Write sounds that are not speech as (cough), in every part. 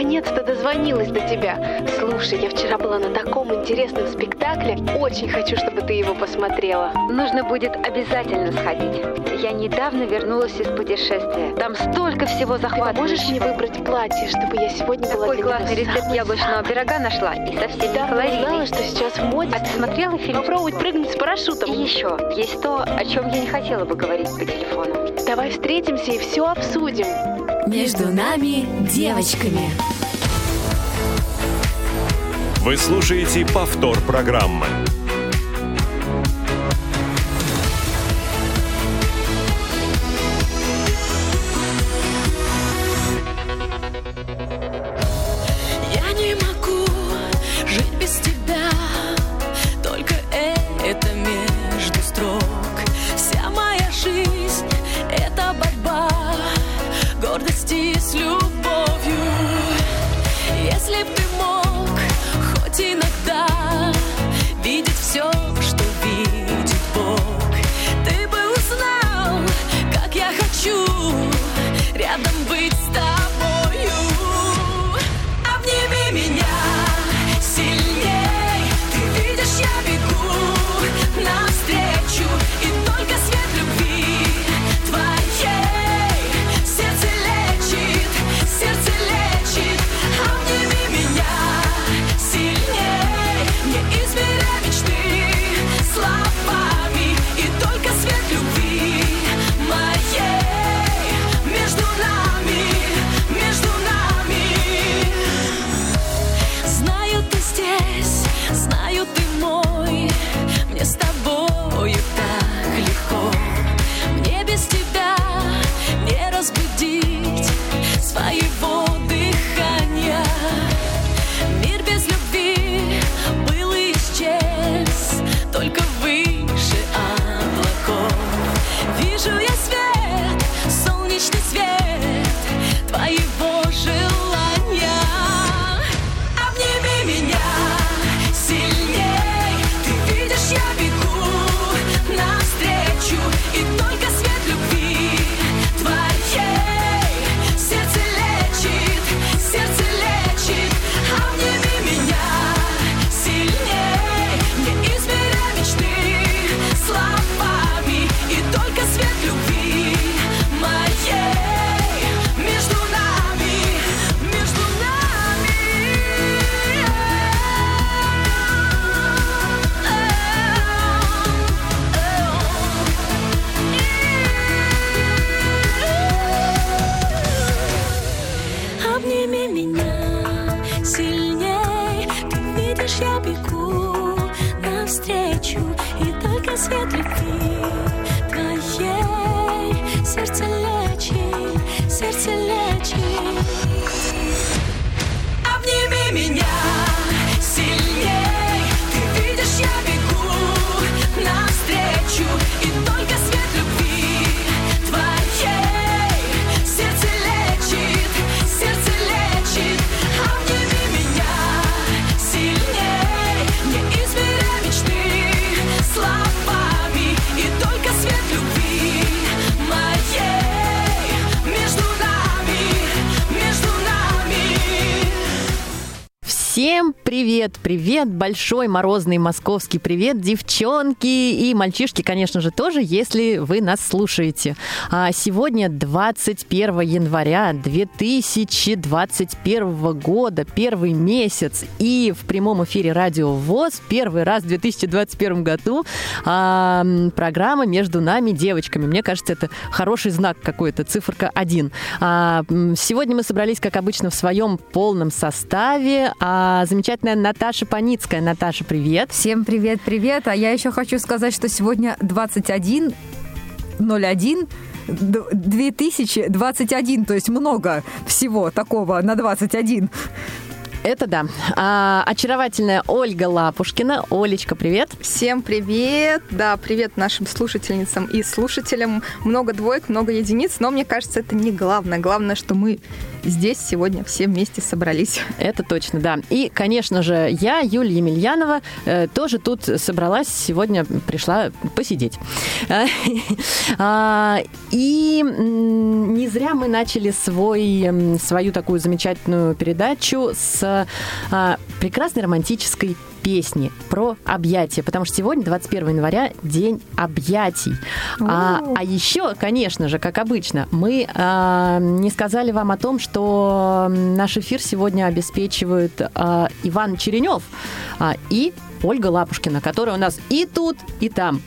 наконец-то дозвонилась до тебя. Слушай, я вчера была на таком интересном спектакле. Очень хочу, чтобы ты его посмотрела. Нужно будет обязательно сходить. Я недавно вернулась из путешествия. Там столько всего захватывающего. Ты можешь мне выбрать платье, чтобы я сегодня была Какой классный рецепт яблочного пирога нашла и совсем да, калорийный. знала, что сейчас в моде. А ты смотрела фильм? Попробовать прыгнуть с парашютом. И еще, есть то, о чем я не хотела бы говорить по телефону. Давай встретимся и все обсудим. Между нами девочками. Вы слушаете повтор программы. Привет, привет, большой морозный московский привет, девчонки и мальчишки, конечно же, тоже, если вы нас слушаете. А сегодня 21 января 2021 года, первый месяц, и в прямом эфире Радио ВОЗ первый раз в 2021 году а, программа «Между нами девочками». Мне кажется, это хороший знак какой-то, циферка 1. А, сегодня мы собрались, как обычно, в своем полном составе. А, замечательная Наташа Паницкая. Наташа, привет. Всем привет-привет. А я еще хочу сказать, что сегодня 21 01 д- 2021, то есть много всего такого на 21. Это да. А, очаровательная Ольга Лапушкина. Олечка, привет. Всем привет! Да, привет нашим слушательницам и слушателям. Много двоек, много единиц, но мне кажется, это не главное. Главное, что мы здесь сегодня все вместе собрались. Это точно, да. И, конечно же, я, Юлия Емельянова, э, тоже тут собралась сегодня, пришла посидеть. (laughs) А, И не зря мы начали свой, свою такую замечательную передачу с а, прекрасной романтической песни про объятия, потому что сегодня, 21 января, день объятий. А, а еще, конечно же, как обычно, мы а, не сказали вам о том, что наш эфир сегодня обеспечивают а, Иван Черенев а, и Ольга Лапушкина, которая у нас и тут, и там.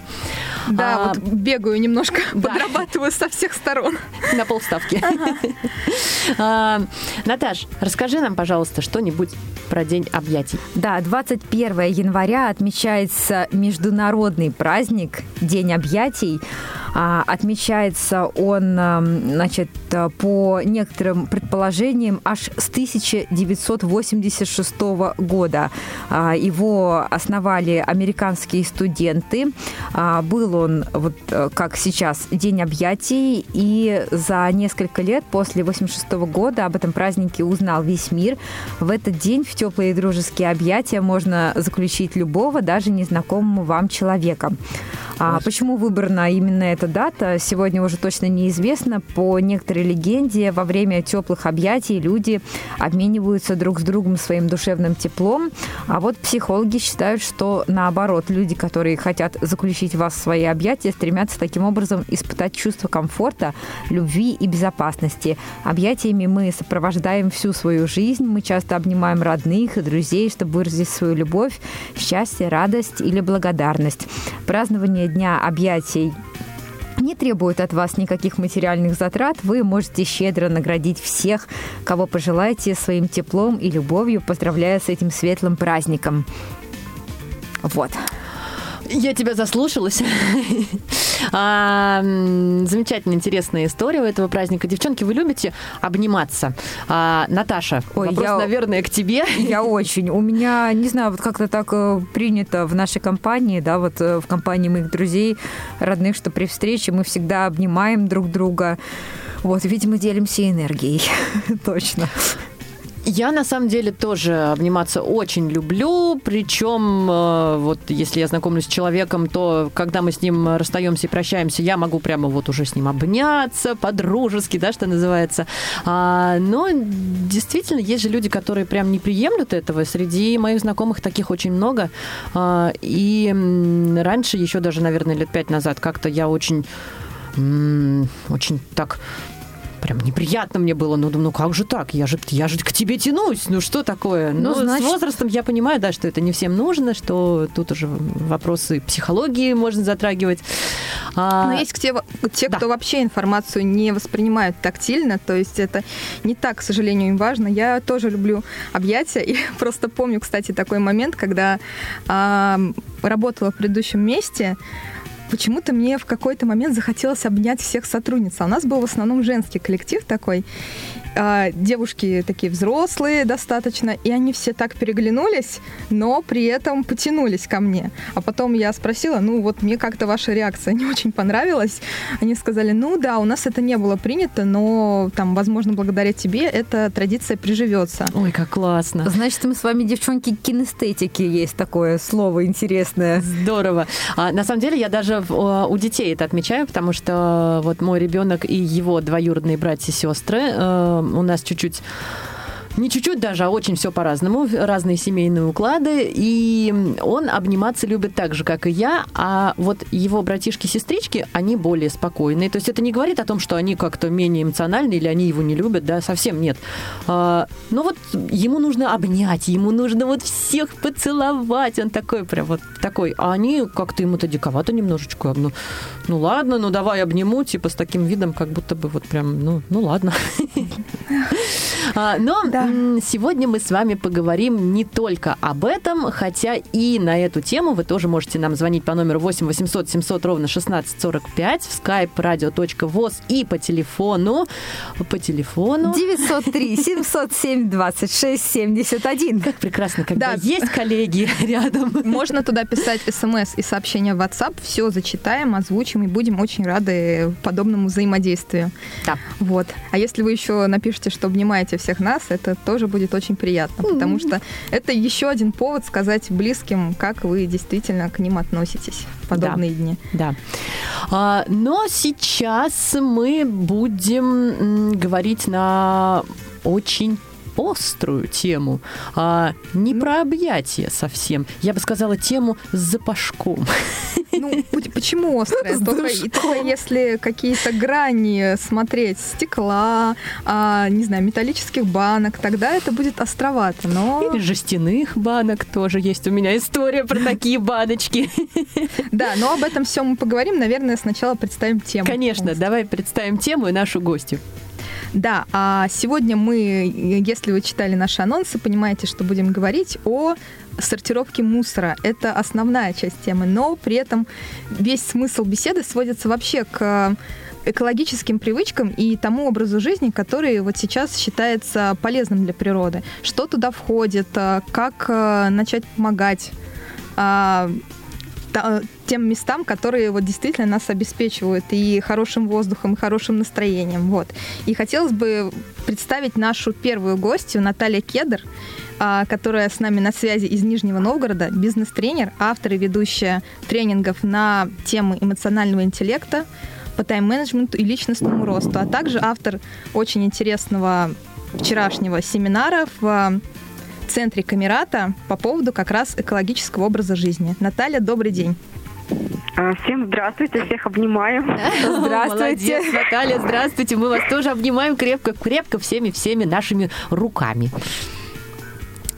Да, А, вот бегаю немножко, (laughs) да. подрабатываю со всех сторон. на полставки. (laughs) А, Наташ, расскажи нам, пожалуйста, что-нибудь про день объятий. Да, 21 января отмечается международный праздник День объятий. А, Отмечается он, значит, по некоторым предположениям, аж с 1986 года. А, Его основали американские студенты. А, Был он, вот э, как сейчас, День объятий, и за несколько лет после 86 года об этом празднике узнал весь мир. В этот день в теплые дружеские объятия можно заключить любого, даже незнакомого вам человека. А почему выбрана именно эта дата, сегодня уже точно неизвестно. По некоторой легенде, во время теплых объятий люди обмениваются друг с другом своим душевным теплом. А вот психологи считают, что наоборот, люди, которые хотят заключить вас в свои объятия, стремятся таким образом испытать чувство комфорта, любви и безопасности. Объятиями мы сопровождаем всю свою жизнь, мы часто обнимаем родных и друзей, чтобы выразить свою любовь, счастье, радость или благодарность. Празднование Дня объятий не требует от вас никаких материальных затрат. Вы можете щедро наградить всех, кого пожелаете, своим теплом и любовью, поздравляя с этим светлым праздником. Вот. Я тебя заслушалась. (laughs) А, м, Замечательно интересная история у этого праздника. Девчонки, вы любите обниматься? А, Наташа, Ой, вопрос, я- наверное, к тебе. Я очень. У меня, не знаю, вот как-то так э, принято в нашей компании, да, вот э, в компании моих друзей, родных, что при встрече мы всегда обнимаем друг друга. Вот, видимо, делимся энергией. (laughs) Точно. Я на самом деле тоже обниматься очень люблю, причем э, вот если я знакомлюсь с человеком, то когда мы с ним расстаемся и прощаемся, я могу прямо вот уже с ним обняться по-дружески, да, что называется. А, но действительно есть же люди, которые прям не приемлют этого. Среди моих знакомых таких очень много. А, и раньше, еще даже, наверное, лет пять назад, как-то я очень очень так прям неприятно мне было. Ну, ну как же так? Я же, я же к тебе тянусь. Ну что такое? Ну, Ну, значит- с возрастом я понимаю, да, что это не всем нужно, что тут уже вопросы психологии можно затрагивать. А, Но есть те, те да. кто вообще информацию не воспринимают тактильно, то есть это не так, к сожалению, им важно. Я тоже люблю объятия, и (laughs) просто помню, кстати, такой момент, когда а, работала в предыдущем месте, почему-то мне в какой-то момент захотелось обнять всех сотрудниц. А у нас был в основном женский коллектив такой. А, Девушки такие взрослые достаточно, и они все так переглянулись, но при этом потянулись ко мне. А потом я спросила, ну вот мне как-то ваша реакция не очень понравилась. Они сказали, ну да, у нас это не было принято, но там, возможно, благодаря тебе эта традиция приживется. Ой, как классно. Значит, мы с вами, девчонки, кинестетики есть такое слово интересное. Здорово. А, на самом деле я даже в- о, у детей это отмечаю, потому что вот мой ребенок и его двоюродные братья и сестры э, у нас чуть-чуть не чуть-чуть даже, а очень все по-разному, разные семейные уклады, и он обниматься любит так же, как и я, а вот его братишки-сестрички, они более спокойные. То есть это не говорит о том, что они как-то менее эмоциональны или они его не любят, да, совсем нет. А, но вот ему нужно обнять, ему нужно вот всех поцеловать, он такой прям вот такой, а они как-то ему-то диковато немножечко, ну, ну ладно, ну давай обниму, типа с таким видом, как будто бы вот прям, ну, ну ладно. (laughs) А, Но Да. сегодня мы с вами поговорим не только об этом, хотя и на эту тему вы тоже можете нам звонить по номеру 8 800 700 ровно 1645 в skype radio.voz и по телефону. По телефону. 903 707 26 71. Как прекрасно, когда Да. есть коллеги (laughs) рядом. Можно туда писать смс и сообщения в WhatsApp. Все зачитаем, озвучим и будем очень рады подобному взаимодействию. Да. Вот. А если вы еще напишите, что обнимаете всех нас, это тоже будет очень приятно, потому что это еще один повод сказать близким, как вы действительно к ним относитесь в подобные дни. Да. А, но сейчас мы будем говорить на очень острую тему. А, не про объятия совсем. Я бы сказала тему с запашком. Ну, почему острое? (laughs) С Только, и только если какие-то грани смотреть стекла, а, не знаю, металлических банок, тогда это будет островато. Но Или жестяных банок тоже есть у меня история про такие баночки. да, но об этом всем мы поговорим. Наверное, сначала представим тему. Конечно, давай представим тему и нашу гостью. Да, а сегодня мы, если вы читали наши анонсы, понимаете, что будем говорить о сортировке мусора. Это основная часть темы, но при этом весь смысл беседы сводится вообще к экологическим привычкам и тому образу жизни, который вот сейчас считается полезным для природы. Что туда входит, а, как а, начать помогать а, тем местам, которые вот действительно нас обеспечивают и хорошим воздухом, и хорошим настроением. Вот. И хотелось бы представить нашу первую гостью Наталья Кедр, а, которая с нами на связи из Нижнего Новгорода, бизнес-тренер, автор и ведущая тренингов на темы эмоционального интеллекта, по тайм-менеджменту и личностному росту, а также автор очень интересного вчерашнего семинара в центре Камерата по поводу как раз экологического образа жизни. Наталья, добрый день. А, Всем здравствуйте, всех обнимаю. (laughs) Здравствуйте. Молодец, Наталья, здравствуйте. Мы вас тоже обнимаем крепко-крепко всеми-всеми нашими руками.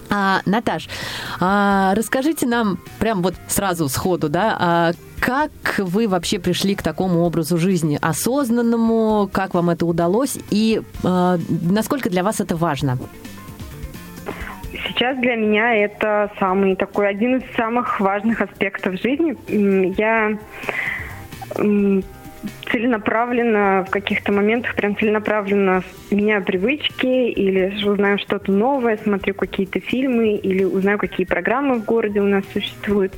А, Наташ, а, расскажите нам прям вот сразу сходу, да, а, как вы вообще пришли к такому образу жизни осознанному, как вам это удалось и а, насколько для вас это важно? Сейчас для меня это самый такой один из самых важных аспектов жизни. Я целенаправленно в каких-то моментах прям целенаправленно меняю привычки или узнаю что-то новое, смотрю какие-то фильмы или узнаю, какие программы в городе у нас существуют.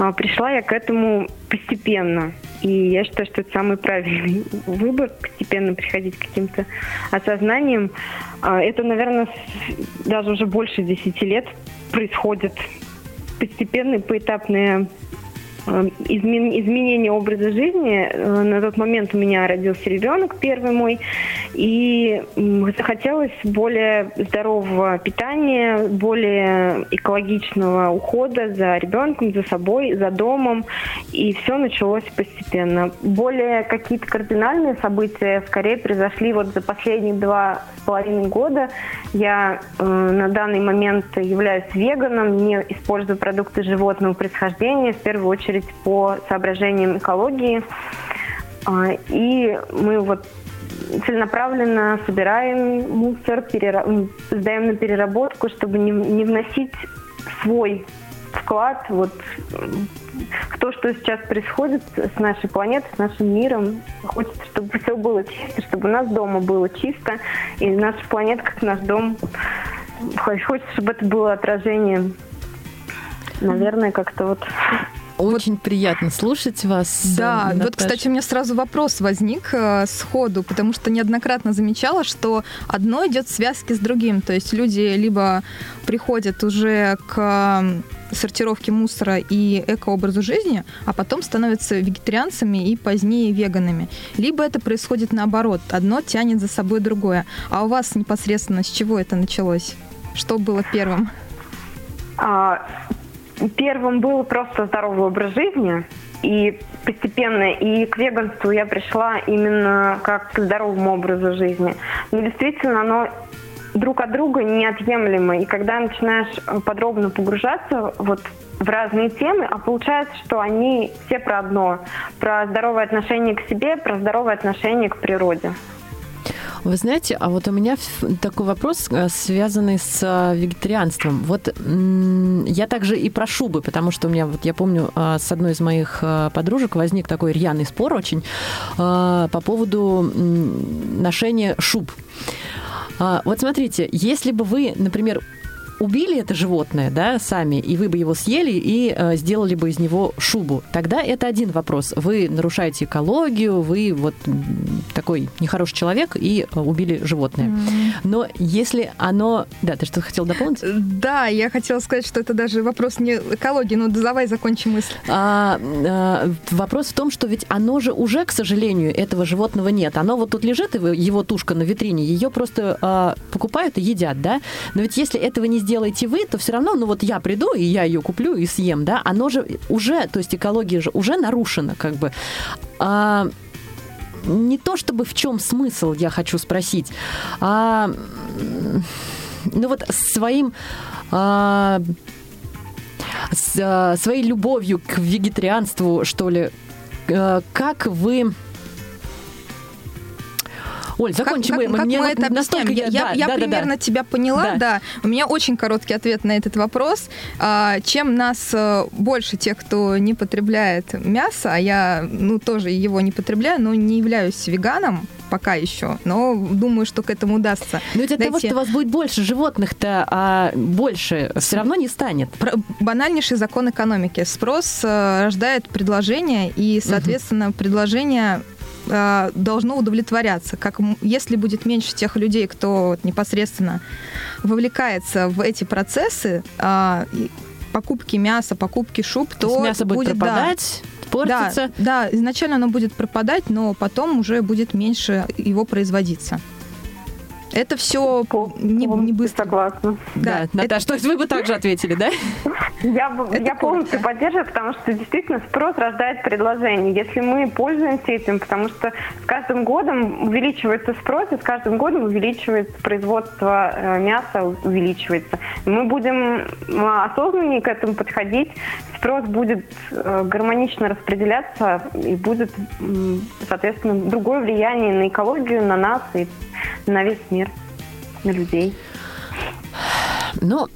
А, Пришла я к этому постепенно. И я считаю, что это самый правильный (laughs) выбор, постепенно приходить к каким-то осознаниям. А, Это, наверное, даже уже больше 10 лет происходит постепенные, поэтапные э, измен- изменение образа жизни. Э, На тот момент у меня родился ребенок, первый мой, и захотелось более здорового питания, более экологичного ухода за ребенком, за собой, за домом, и все началось постепенно. Более какие-то кардинальные события скорее произошли вот за последние два с половиной года. Я э, на данный момент являюсь веганом, не использую продукты животного происхождения, в первую очередь по соображениям экологии. А, И мы вот целенаправленно собираем мусор, перера- сдаем на переработку, чтобы не, не вносить свой вклад вот в то, что сейчас происходит с нашей планетой, с нашим миром. Хочется, чтобы все было чисто, чтобы у нас дома было чисто, и наша планета, как наш дом. Хо- Хочется, чтобы это было отражением. Наверное, как-то вот Очень приятно слушать вас. Да, э, вот, кстати, у меня сразу вопрос возник э, сходу, потому что неоднократно замечала, что одно идет в связке с другим. То есть люди либо приходят уже к сортировке мусора и экообразу жизни, а потом становятся вегетарианцами и позднее веганами. Либо это происходит наоборот. Одно тянет за собой другое. А у вас непосредственно с чего это началось? Что было первым? А, Первым был просто здоровый образ жизни. И постепенно и к веганству я пришла именно как к здоровому образу жизни. Но действительно, оно друг от друга неотъемлемо. И когда начинаешь э, подробно погружаться вот в разные темы, а получается, что они все про одно. Про здоровое отношение к себе, про здоровое отношение к природе. Вы знаете, а вот у меня такой вопрос, э, связанный с э, вегетарианством. Вот я также и про шубы, потому что у меня, вот я помню, э, с одной из моих подружек возник такой рьяный спор очень по поводу ношения шуб. Вот смотрите, если бы вы, например, убили это животное, да, сами, и вы бы его съели и э, сделали бы из него шубу, тогда это один вопрос. Вы нарушаете экологию, вы вот такой нехороший человек и э, убили животное. Но если оно... Да, ты что хотел дополнить? Да, я хотела сказать, что это даже вопрос не экологии, но давай закончим мысль. А, а, вопрос в том, что ведь оно же уже, к сожалению, этого животного нет. Оно вот тут лежит, его тушка на витрине, ее просто а, покупают и едят, да? Но ведь если этого не сделаете вы, то все равно, ну вот я приду, и я ее куплю и съем, да? Оно же уже, то есть экология же уже нарушена, как бы. А, не то чтобы в чем смысл, я хочу спросить, а ну вот своим а, с а, своей любовью к вегетарианству, что ли, э, как вы... Оль, закончи как, мы. как, как мы это объясняем? Я, да, я да, да, да. примерно тебя поняла, Да. да. У меня очень короткий ответ на этот вопрос. А, Чем нас э, больше тех, кто не потребляет мясо, а я, ну, тоже его не потребляю, но не являюсь веганом пока еще, но думаю, что к этому удастся. Но ведь от того, дойти. что у вас будет больше животных-то, а больше все равно не станет. Про- банальнейший закон экономики. Спрос э, рождает предложение, и, соответственно, предложение э, должно удовлетворяться. Как если будет меньше тех людей, кто вот непосредственно вовлекается в эти процессы и покупки мяса, покупки шуб, То то мясо будет, да, пропадать, да, портиться. да, изначально оно будет пропадать, но потом уже будет меньше его производиться. Это все не, не Полностью быстро. Согласна. Да, это- Наташа, то есть вы бы так же ответили, да? Я, Это я полностью поддерживаю, потому что действительно спрос рождает предложение. Если мы пользуемся этим, потому что с каждым годом увеличивается спрос, и с каждым годом увеличивается производство э, мяса, увеличивается. Мы будем э, осознаннее к этому подходить, спрос будет э, гармонично распределяться, и будет, соответственно, другое влияние на экологию, на нас и на весь мир, на людей. Ну,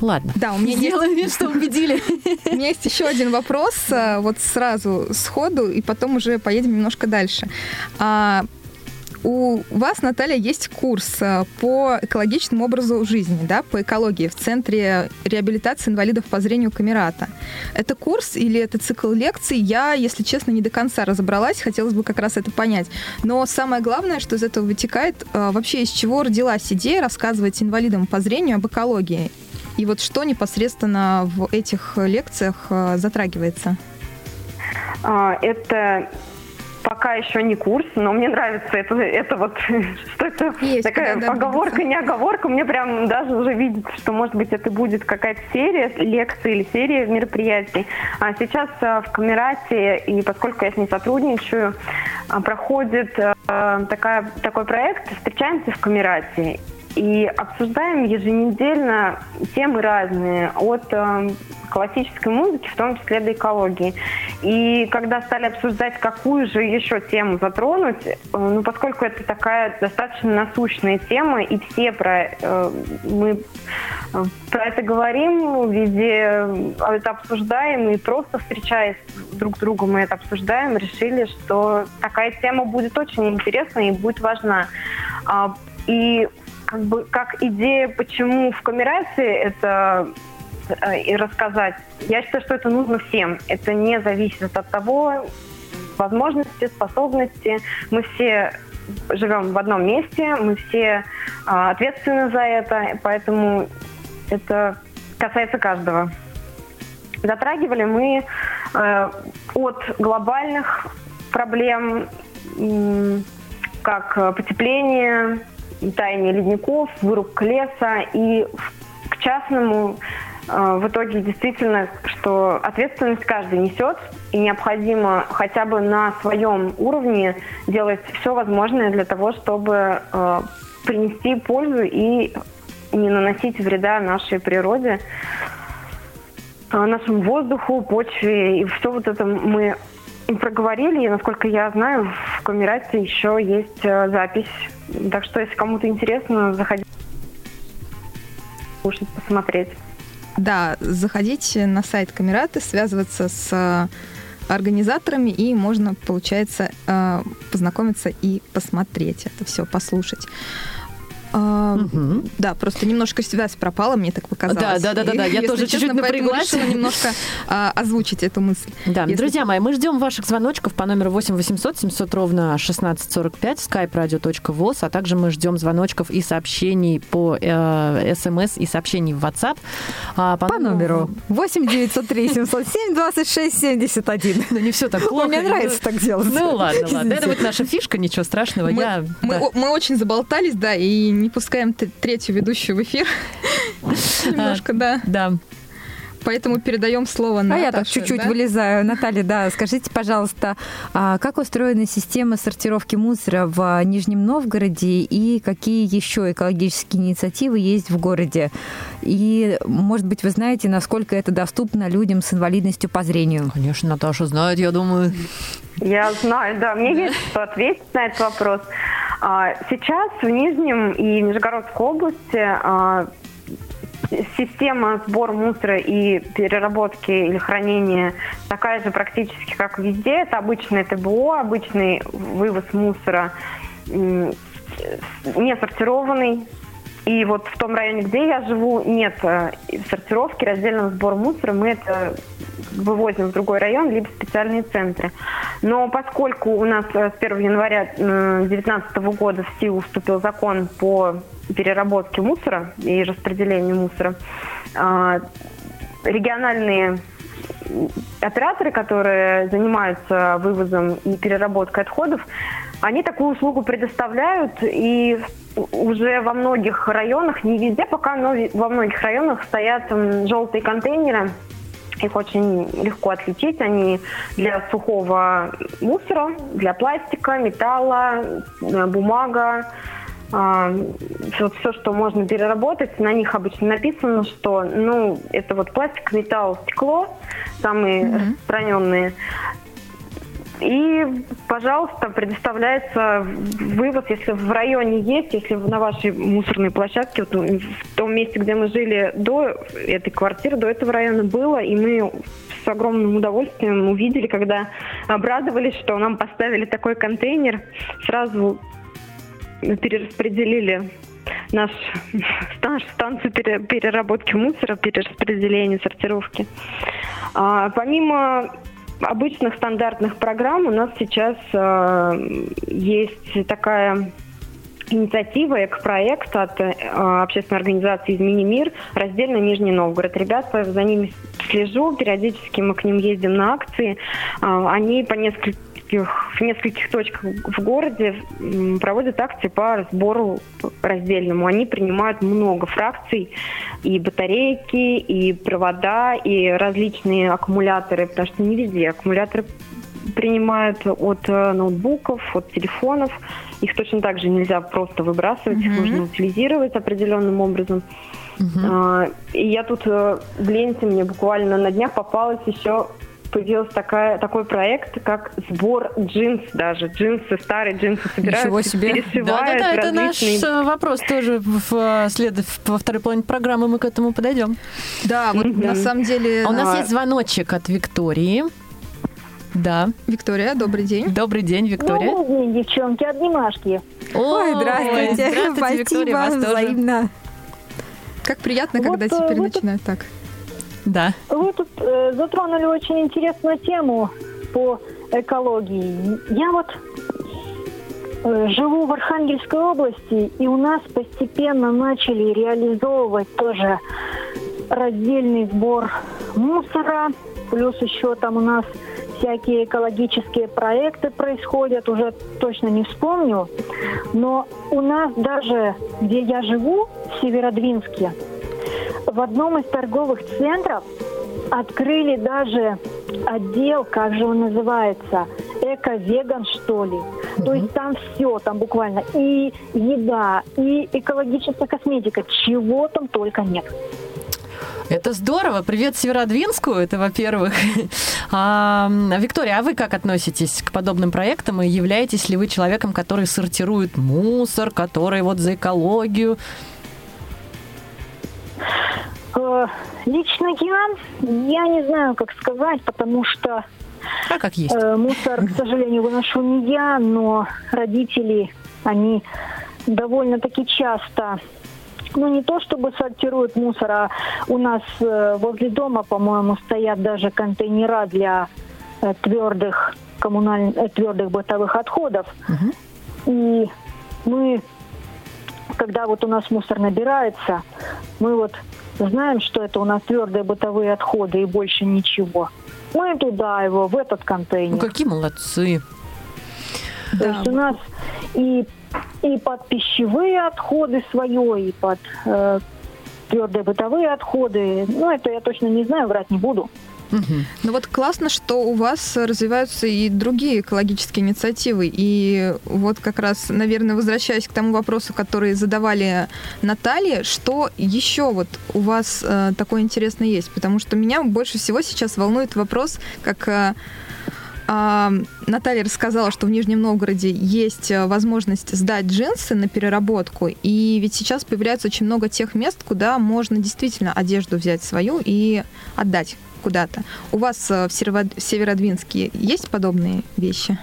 ладно. Да, у меня Сделаем вид, что убедили. У меня есть еще один вопрос, а, вот сразу сходу, и потом уже поедем немножко дальше. У вас, Наталья, есть курс а, по экологичному образу жизни, да, по экологии в Центре реабилитации инвалидов по зрению Камерата. Это курс или это цикл лекций? Я, если честно, не до конца разобралась, хотелось бы как раз это понять. Но самое главное, что из этого вытекает, а, вообще из чего родилась идея рассказывать инвалидам по зрению об экологии? И вот что непосредственно в этих лекциях а, затрагивается? А, Это пока еще не курс, но мне нравится это, это вот, (laughs) что это Есть такая куда оговорка, не оговорка. Мне прям даже уже видится, что, может быть, это будет какая-то серия лекций или серия мероприятий. А сейчас а, в Камерате, и поскольку я с ней сотрудничаю, а, проходит а, такая, такой проект «Встречаемся в Камерате». И обсуждаем еженедельно темы разные, от э, классической музыки, в том числе до экологии. И когда стали обсуждать, какую же еще тему затронуть, э, ну, поскольку это такая достаточно насущная тема, и все про, э, мы э, про это говорим, везде это обсуждаем, и просто встречаясь друг с другом мы это обсуждаем, решили, что такая тема будет очень интересна и будет важна. А, И как бы как идея, почему в камерации это э, и рассказать. Я считаю, что это нужно всем. Это не зависит от того, возможности, способности. Мы все живем в одном месте, мы все а, ответственны за это, поэтому это касается каждого. Затрагивали мы э, от глобальных проблем, м, как э, потепление, таяние ледников, вырубка леса, и к частному э, в итоге действительно, что ответственность каждый несет, и необходимо хотя бы на своем уровне делать все возможное для того, чтобы э, принести пользу и не наносить вреда нашей природе, э, нашему воздуху, почве. И все вот это мы проговорили. И, насколько я знаю, в Камерате еще есть запись Так что, если кому-то интересно, заходите, слушать, посмотреть. Да, заходите на сайт Камераты, связываться с э, организаторами, и можно, получается, э, познакомиться и посмотреть это все, послушать. А, Мгм. Да, просто немножко связь пропала, мне так показалось. Да, да, да, да, да, я тоже чуть-чуть напряглась. решила немножко а, озвучить эту мысль. Да, Если- друзья мои, мы ждем ваших звоночков по номеру 8 800 700 ровно 1645 skype radio.voz, а также мы ждем звоночков и сообщений по э, смс и сообщений в WhatsApp. А, По номеру 8 903 707 26 71. Ну, не все так плохо. Мне нравится так делать. Ну, ладно, ладно. Это вот наша фишка, ничего страшного. Мы, Я, мы, да. о- мы очень заболтались, да, и не пускаем третью ведущую в эфир. (laughs) Немножко, да. Да. Поэтому передаем слово на А я так чуть-чуть вылезаю. Наталья, да, скажите, пожалуйста, а как устроена система сортировки мусора в Нижнем Новгороде и какие еще экологические инициативы есть в городе? И, может быть, вы знаете, насколько это доступно людям с инвалидностью по зрению? Конечно, Наташа знает, я думаю. Я знаю, да, мне есть что ответить на этот вопрос. А, Сейчас в Нижнем и Нижегородской области а, система сбора мусора и переработки или хранения такая же практически, как везде. Это обычное ТБО, обычный вывоз мусора, не сортированный. И вот в том районе, где я живу, нет э, сортировки, раздельного сбора мусора. Мы это вывозим в другой район, либо в специальные центры. Но поскольку у нас э, с 1 января 2019 года в силу вступил закон по переработке мусора и распределению мусора, региональные операторы, которые занимаются вывозом и переработкой отходов, они такую услугу предоставляют, и уже во многих районах, не везде пока, но во многих районах стоят желтые контейнеры. Их очень легко отличить. Они для сухого мусора, для пластика, металла, э, бумага, все, что можно переработать, на них обычно написано, что ну, это вот пластик, металл, стекло, самые распространенные. И, пожалуйста, предоставляется вывоз, если в районе есть, если на вашей мусорной площадке, вот в том месте, где мы жили до этой квартиры, до этого района было, и мы с огромным удовольствием увидели, когда обрадовались, что нам поставили такой контейнер, сразу перераспределили наш, (laughs) нашу станцию пере- переработки мусора, перераспределения, сортировки. А, помимо обычных стандартных программ у нас сейчас а, есть такая инициатива, экопроект от э, общественной организации «Измени мир», раздельно Нижний Новгород. Ребята, за ними слежу, периодически мы к ним ездим на акции. А, Они по нескольких в нескольких точках в городе проводят акции по сбору раздельному. Они принимают много фракций, и батарейки, и провода, и различные аккумуляторы, потому что не везде аккумуляторы принимают от э, ноутбуков, от телефонов. Их точно так же нельзя просто выбрасывать, их Мгм. нужно утилизировать определенным образом. А, И я тут э, в ленте мне буквально на днях попалась еще появился такая, такой проект, как сбор джинс даже. Джинсы, старые джинсы собирают, Ничего себе. перешивают Да-да-да, это наш различные... э, вопрос тоже в, э, след... во второй половине программы мы к этому подойдем. Да, вот Мгм. на самом деле... А у нас а, есть звоночек от Виктории. Да. Виктория, добрый день. Добрый день, Виктория. Добрый день, девчонки, обнимашки. Ой, здравствуйте. здравствуйте, Виктория, вас тоже. взаимно. Как приятно, Вот, когда э, теперь вот начинают так. Да. Вы тут э, затронули очень интересную тему по экологии. Я вот э, живу в Архангельской области, и у нас постепенно начали реализовывать тоже раздельный сбор мусора, плюс еще там у нас всякие экологические проекты происходят, уже точно не вспомню. Но у нас даже, где я живу, в Северодвинске, в одном из торговых центров открыли даже отдел, как же он называется, эко-веган, что ли. То есть там все, там буквально и еда, и экологическая косметика, чего там только нет. Это здорово. Привет Северодвинску, это во-первых. (laughs) А, Виктория, а вы как относитесь к подобным проектам? И являетесь ли вы человеком, который сортирует мусор, который вот за экологию? Э, Лично я, я не знаю, как сказать, потому что А как есть? Э, мусор, к сожалению, выношу не я, но родители, они довольно-таки часто, ну не то чтобы сортируют мусор, а у нас э, возле дома, по-моему, стоят даже контейнера для э, твердых коммунальных, э, твердых бытовых отходов. И мы, когда вот у нас мусор набирается, мы вот знаем, что это у нас твердые бытовые отходы и больше ничего. Мы туда его, в этот контейнер. Ну, какие молодцы. То есть у нас и, и под пищевые отходы свое, и под э, твердые бытовые отходы. Ну, это я точно не знаю, врать не буду. Ну вот классно, что у вас развиваются и другие экологические инициативы. И вот как раз, наверное, возвращаясь к тому вопросу, который задавали Наталье, что еще вот у вас э, такое интересное есть? Потому что меня больше всего сейчас волнует вопрос, как э, а, Наталья рассказала, что в Нижнем Новгороде есть э, возможность сдать джинсы на переработку, и ведь сейчас появляется очень много тех мест, куда можно действительно одежду взять свою и отдать куда-то. У вас э, в Северо- в Северодвинске есть подобные вещи?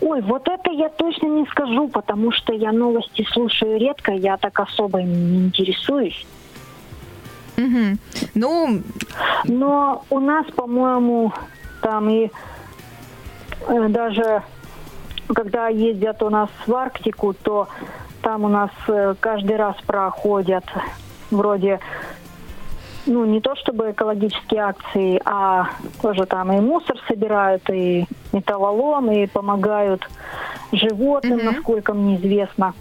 Ой, вот это я точно не скажу, потому что я новости слушаю редко, я так особо не интересуюсь. Мгм. Ну, Но у нас, по-моему, там и э, даже когда ездят у нас в Арктику, то там у нас э, каждый раз проходят вроде ну, не то чтобы экологические акции, а тоже там и мусор собирают, и металлолом, и помогают животным, насколько мне известно.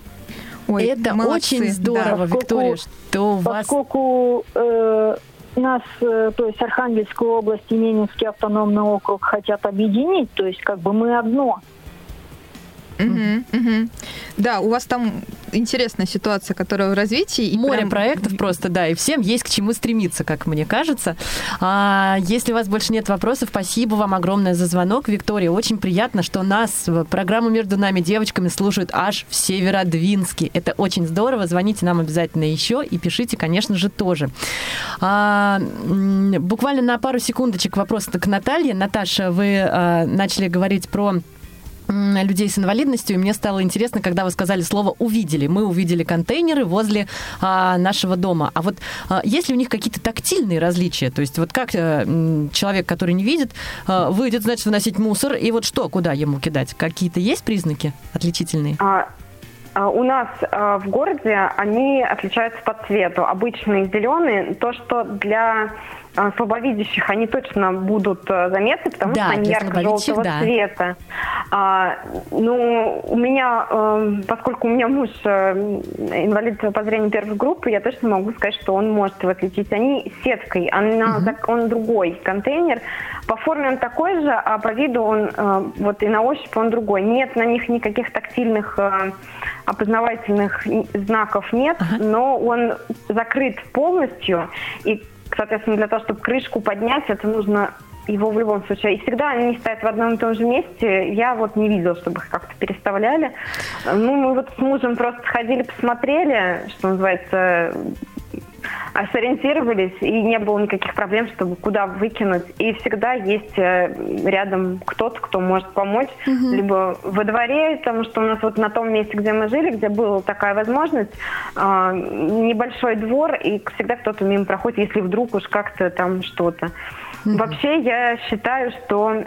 ой, это молодцы, очень здорово, да. Виктория, что у вас... Поскольку э, нас, э, то есть Архангельскую область и Ненецкий автономный округ хотят объединить, то есть как бы мы одно. Мгм, мгм. Да, у вас там интересная ситуация, которая в развитии. Море прям- проектов просто, да, и всем есть к чему стремиться, как мне кажется. А, если у вас больше нет вопросов, спасибо вам огромное за звонок, Виктория. Очень приятно, что нас, в программу «Между нами девочками» слушают аж в Северодвинске. Это очень здорово. Звоните нам обязательно еще и пишите, конечно же, тоже. А, буквально на пару секундочек вопрос к Наталье. Наташа, вы а, начали говорить про людей с инвалидностью, и мне стало интересно, когда вы сказали слово «увидели». Мы увидели контейнеры возле а, нашего дома. А вот а, есть ли у них какие-то тактильные различия? То есть вот как э, м, человек, который не видит, а, выйдет, значит, выносить мусор, и вот что, куда ему кидать? Какие-то есть признаки отличительные? А, а, У нас а, в городе они отличаются по цвету. Обычные зеленые, то, что для а, слабовидящих они точно будут а, заметны, потому Да, что они ярко-желтого да. цвета. А, ну, у меня, э, поскольку у меня муж э, инвалид по зрению первой группы, я точно могу сказать, что он может его отличить. Они сеткой, она, зак- он другой контейнер. По форме он такой же, а по виду он, э, вот и на ощупь он другой. Нет на них никаких тактильных э, опознавательных знаков нет, но он закрыт полностью. И, соответственно, для того, чтобы крышку поднять, это нужно его в любом случае. И всегда они стоят в одном и том же месте. Я вот не видела, чтобы их как-то переставляли. Ну, мы вот с мужем просто сходили, посмотрели, что называется, сориентировались, и не было никаких проблем, чтобы куда выкинуть. И всегда есть э, рядом кто-то, кто может помочь, либо во дворе, потому что у нас вот на том месте, где мы жили, где была такая возможность, а, небольшой двор, и всегда кто-то мимо проходит, если вдруг уж как-то там что-то. Вообще я считаю, что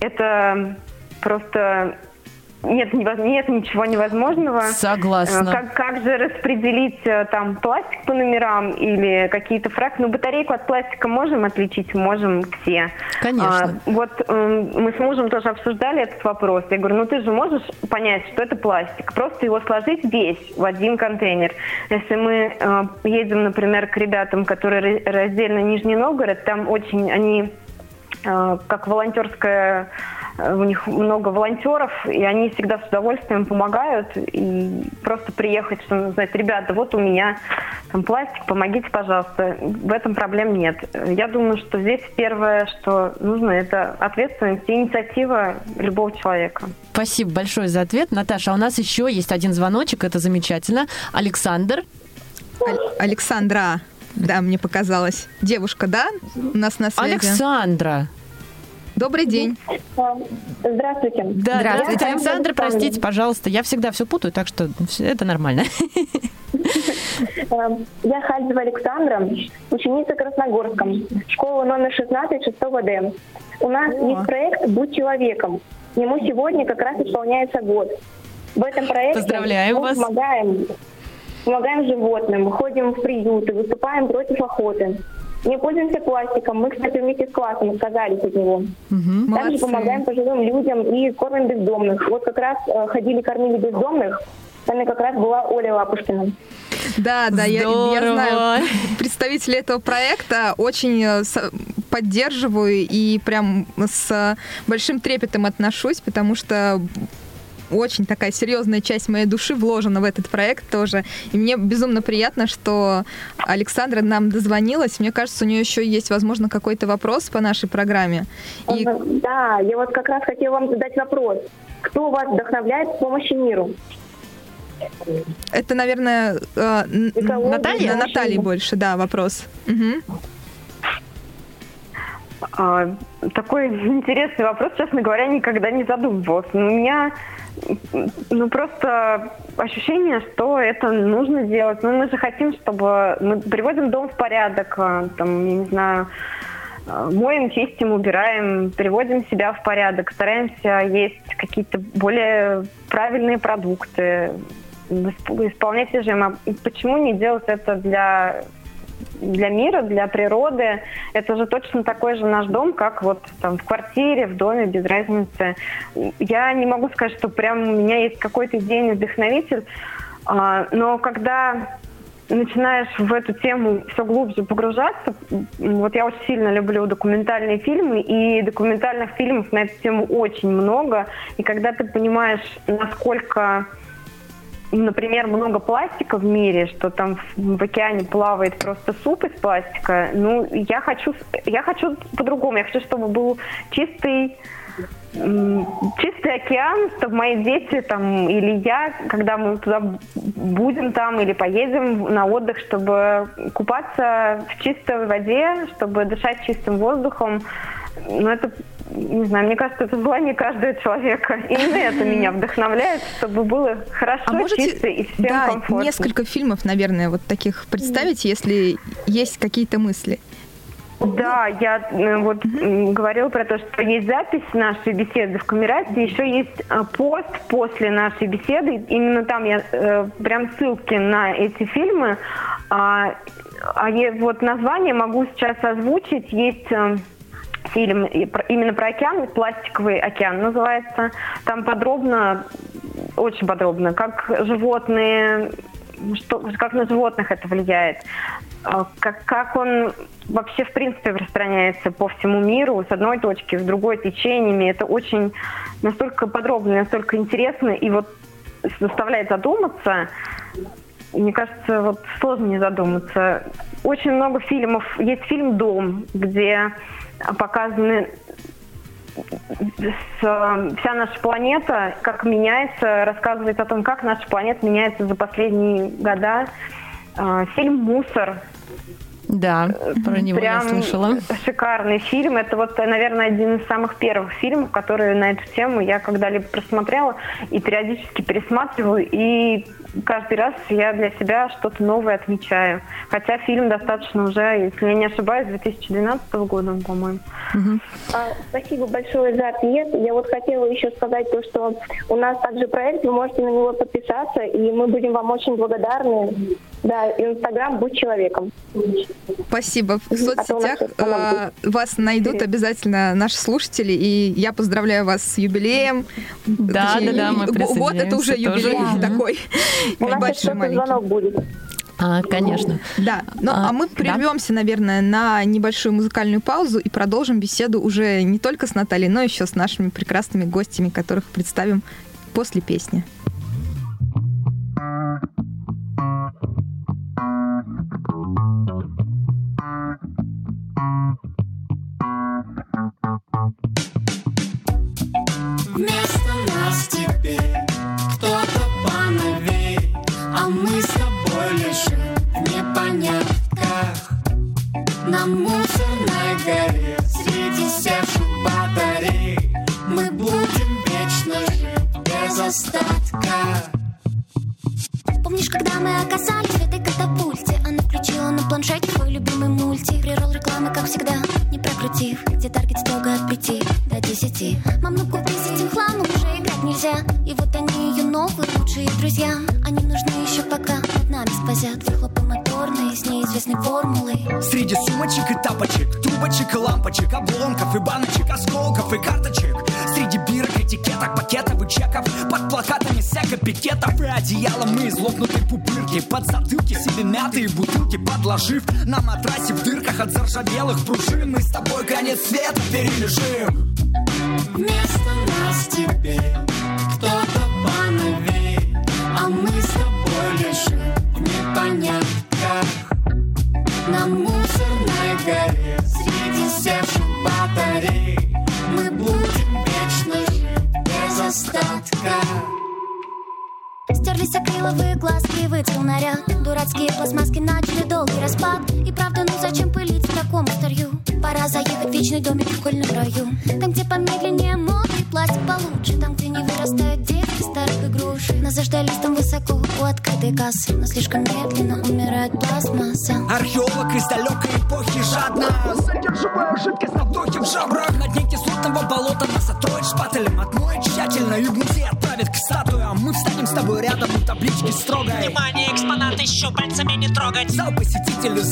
это просто нет, нет ничего невозможного. Согласна. Э, Как, как же распределить э, там пластик по номерам или какие-то фракции? Ну, батарейку от пластика можем отличить, можем все. Конечно. А, вот м, мы с мужем тоже обсуждали этот вопрос. Я говорю, ну ты же можешь понять, что это пластик, просто его сложить весь в один контейнер. Если мы э, едем, например, к ребятам, которые ра- раздельно Нижний Новгород, там очень они э, как волонтерская у них много волонтеров, и они всегда с удовольствием помогают. И просто приехать, что сказать, ребята, вот у меня там пластик, помогите, пожалуйста. В этом проблем нет. Я думаю, что здесь первое, что нужно, это ответственность и инициатива любого человека. Спасибо большое за ответ. Наташа, а у нас еще есть один звоночек, это замечательно. Александр. Александра, да, мне показалось. Девушка, да? У нас на связи. Александра. Добрый день. Здравствуйте. Да, Здравствуйте. Александр, простите, пожалуйста, я всегда все путаю, так что это нормально. Эм, Я Хальзева Александра, ученица Красногорском, школа номер 16 6 Д. У нас есть проект «Будь человеком». Ему сегодня как раз исполняется год. В этом проекте Поздравляем мы вас. помогаем, помогаем животным, ходим в приюты, выступаем против охоты. Не пользуемся пластиком. Мы, кстати, вместе с классом отказались от него. Мгм. Также помогаем пожилым людям и кормим бездомных. Вот как раз э, ходили, кормили бездомных. С нами как раз была Оля Лапушкина. Да, да, я, я знаю представителей этого проекта, очень э, с- поддерживаю и прям с большим трепетом отношусь, потому что очень такая серьезная часть моей души вложена в этот проект тоже. И мне безумно приятно, что Александра нам дозвонилась. Мне кажется, у нее еще есть, возможно, какой-то вопрос по нашей программе. И Да, я вот как раз хотела вам задать вопрос. Кто вас вдохновляет к помощи миру? это, наверное, э, Наталья? Наталья больше, да, вопрос. Мгм. А, Такой (laughs) интересный вопрос, честно говоря, никогда не задумывалась. Но у меня ну, просто ощущение, что это нужно делать. Ну, мы же хотим, чтобы мы приводим дом в порядок, а, там, я не знаю, а, моем, чистим, убираем, приводим себя в порядок, стараемся есть какие-то более правильные продукты, исп- исполнять режим. А почему не делать это для для мира, для природы. Это же точно такой же наш дом, как вот там в квартире, в доме, без разницы. Я не могу сказать, что прям у меня есть какой-то идейный вдохновитель, а, но когда начинаешь в эту тему все глубже погружаться, вот я очень сильно люблю документальные фильмы, и документальных фильмов на эту тему очень много, и когда ты понимаешь, насколько например, много пластика в мире, что там в, океане плавает просто суп из пластика. Ну, я хочу, я хочу по-другому. Я хочу, чтобы был чистый чистый океан, чтобы мои дети там или я, когда мы туда будем там или поедем на отдых, чтобы купаться в чистой воде, чтобы дышать чистым воздухом. Ну, это, не знаю, мне кажется, это желание каждого человека. Именно это меня вдохновляет, чтобы было хорошо, А можете, чисто и всем да, комфортно. несколько фильмов, наверное, вот таких представить, если есть какие-то мысли. Да, я э, вот м, говорила про то, что есть запись нашей беседы в Камерате, еще есть э, пост после нашей беседы. Именно там я э, прям ссылки на эти фильмы. А, а я вот название могу сейчас озвучить. Есть фильм именно про океан, «Пластиковый океан» называется. Там подробно, очень подробно, как животные, что, как на животных это влияет, а, как, как он вообще в принципе распространяется по всему миру с одной точки в другой течениями. Это очень настолько подробно, настолько интересно и вот заставляет задуматься. Мне кажется, вот сложно не задуматься. Очень много фильмов. Есть фильм «Дом», где показаны вся наша планета, как меняется, рассказывает о том, как наша планета меняется за последние года. А, Фильм «Мусор». Да, про него я Прям слышала. шикарный фильм. Это вот, наверное, один из самых первых фильмов, которые на эту тему я когда-либо просмотрела и периодически пересматриваю. И каждый раз я для себя что-то новое отмечаю. Хотя фильм достаточно уже, если я не ошибаюсь, 2012 года, по-моему. А, Спасибо большое за ответ. Я вот хотела еще сказать то, что у нас также проект, вы можете на него подписаться, и мы будем вам очень благодарны. Да, Инстаграм «Будь человеком». Спасибо. В. А соцсетях нам э, вас найдут обязательно наши слушатели, и я поздравляю вас с юбилеем. Да, Точнее, да, да, мы Вот это уже тоже. юбилей Мгм. такой (laughs) У нас звонок будет. А, конечно. Да, ну А, а, мы да. прервемся, наверное, на небольшую музыкальную паузу и продолжим беседу уже не только с Натальей, но еще с нашими прекрасными гостями, которых представим после песни. Вместо нас теперь кто-то а мы с тобой лишь в непонятках. На мусорной горе среди севших батарей мы будем вечно жить без остатка. Помнишь, когда мы оказались в этой катапульте. Она включила на планшете твой любимый мультик. Прирол рекламы, как всегда, не прокрутив. Где таргет строго от пяти до десяти. Мам, ну купи с этим хламом, уже играть нельзя. И вот они ее новые лучшие друзья. Они нужны еще пока над нами сквозят Выхлопы моторные с неизвестной формулой. Среди сумочек и тапочек, трубочек и лампочек, обломков и баночек, осколков и карточек. Среди бирок, этикеток, пакетов и чеков, под плакатами всяко пикетов и одеялом мы из пупырки. Под затылки себе мятые бутылки подложив на матрасе в дырках от заржавелых пружин. Мы с тобой конец света перележим. Вместо нас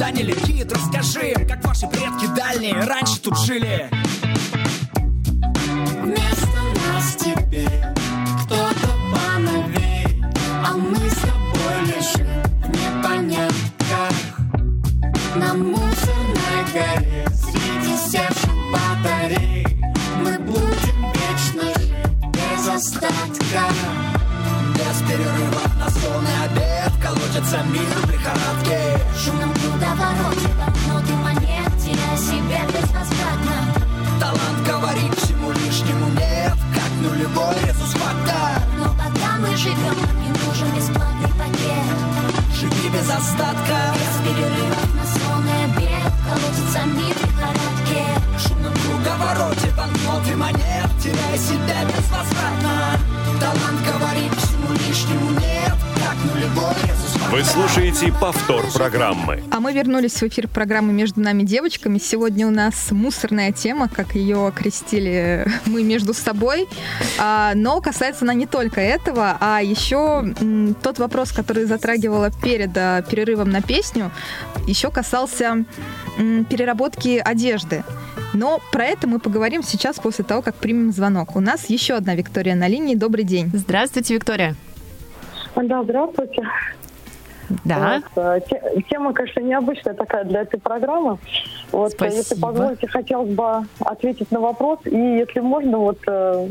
заняли Вы слушаете повтор программы. А мы вернулись в эфир программы «Между нами девочками». Сегодня у нас мусорная тема, как ее окрестили (laughs) мы между собой. А, но касается она не только этого, а еще тот вопрос, который затрагивала перед а, перерывом на песню, еще касался переработки одежды. Но про это мы поговорим сейчас после того, как примем звонок. У нас еще одна Виктория на линии. Добрый день. Здравствуйте, Виктория. Да, здравствуйте. Да. Вот, э, те- тема, конечно, необычная такая для этой программы. Вот, э, если Спасибо. позволите, хотелось бы ответить на вопрос. И если можно, вот э,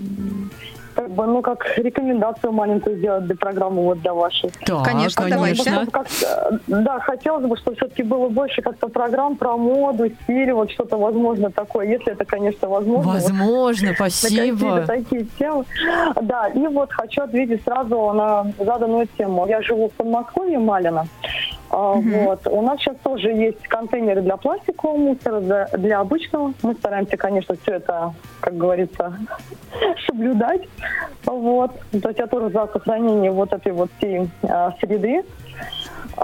как бы, ну, как рекомендацию маленькую сделать для программы, вот для вашей. Так, Конечно, давайте. конечно. Как-то, да, хотелось бы, чтобы все-таки было больше как-то программ про моду, стиль, вот что-то возможно такое, если это, конечно, возможно. Возможно, спасибо. такие темы. Да, и вот хочу ответить сразу на заданную тему. Я живу в Подмосковье, Малина. А, Вот. У нас сейчас тоже есть контейнеры для пластикового мусора, для, для обычного. Мы стараемся, конечно, все это, как говорится, (laughs) соблюдать. Вот. То есть я тоже за сохранение вот этой вот всей а, среды.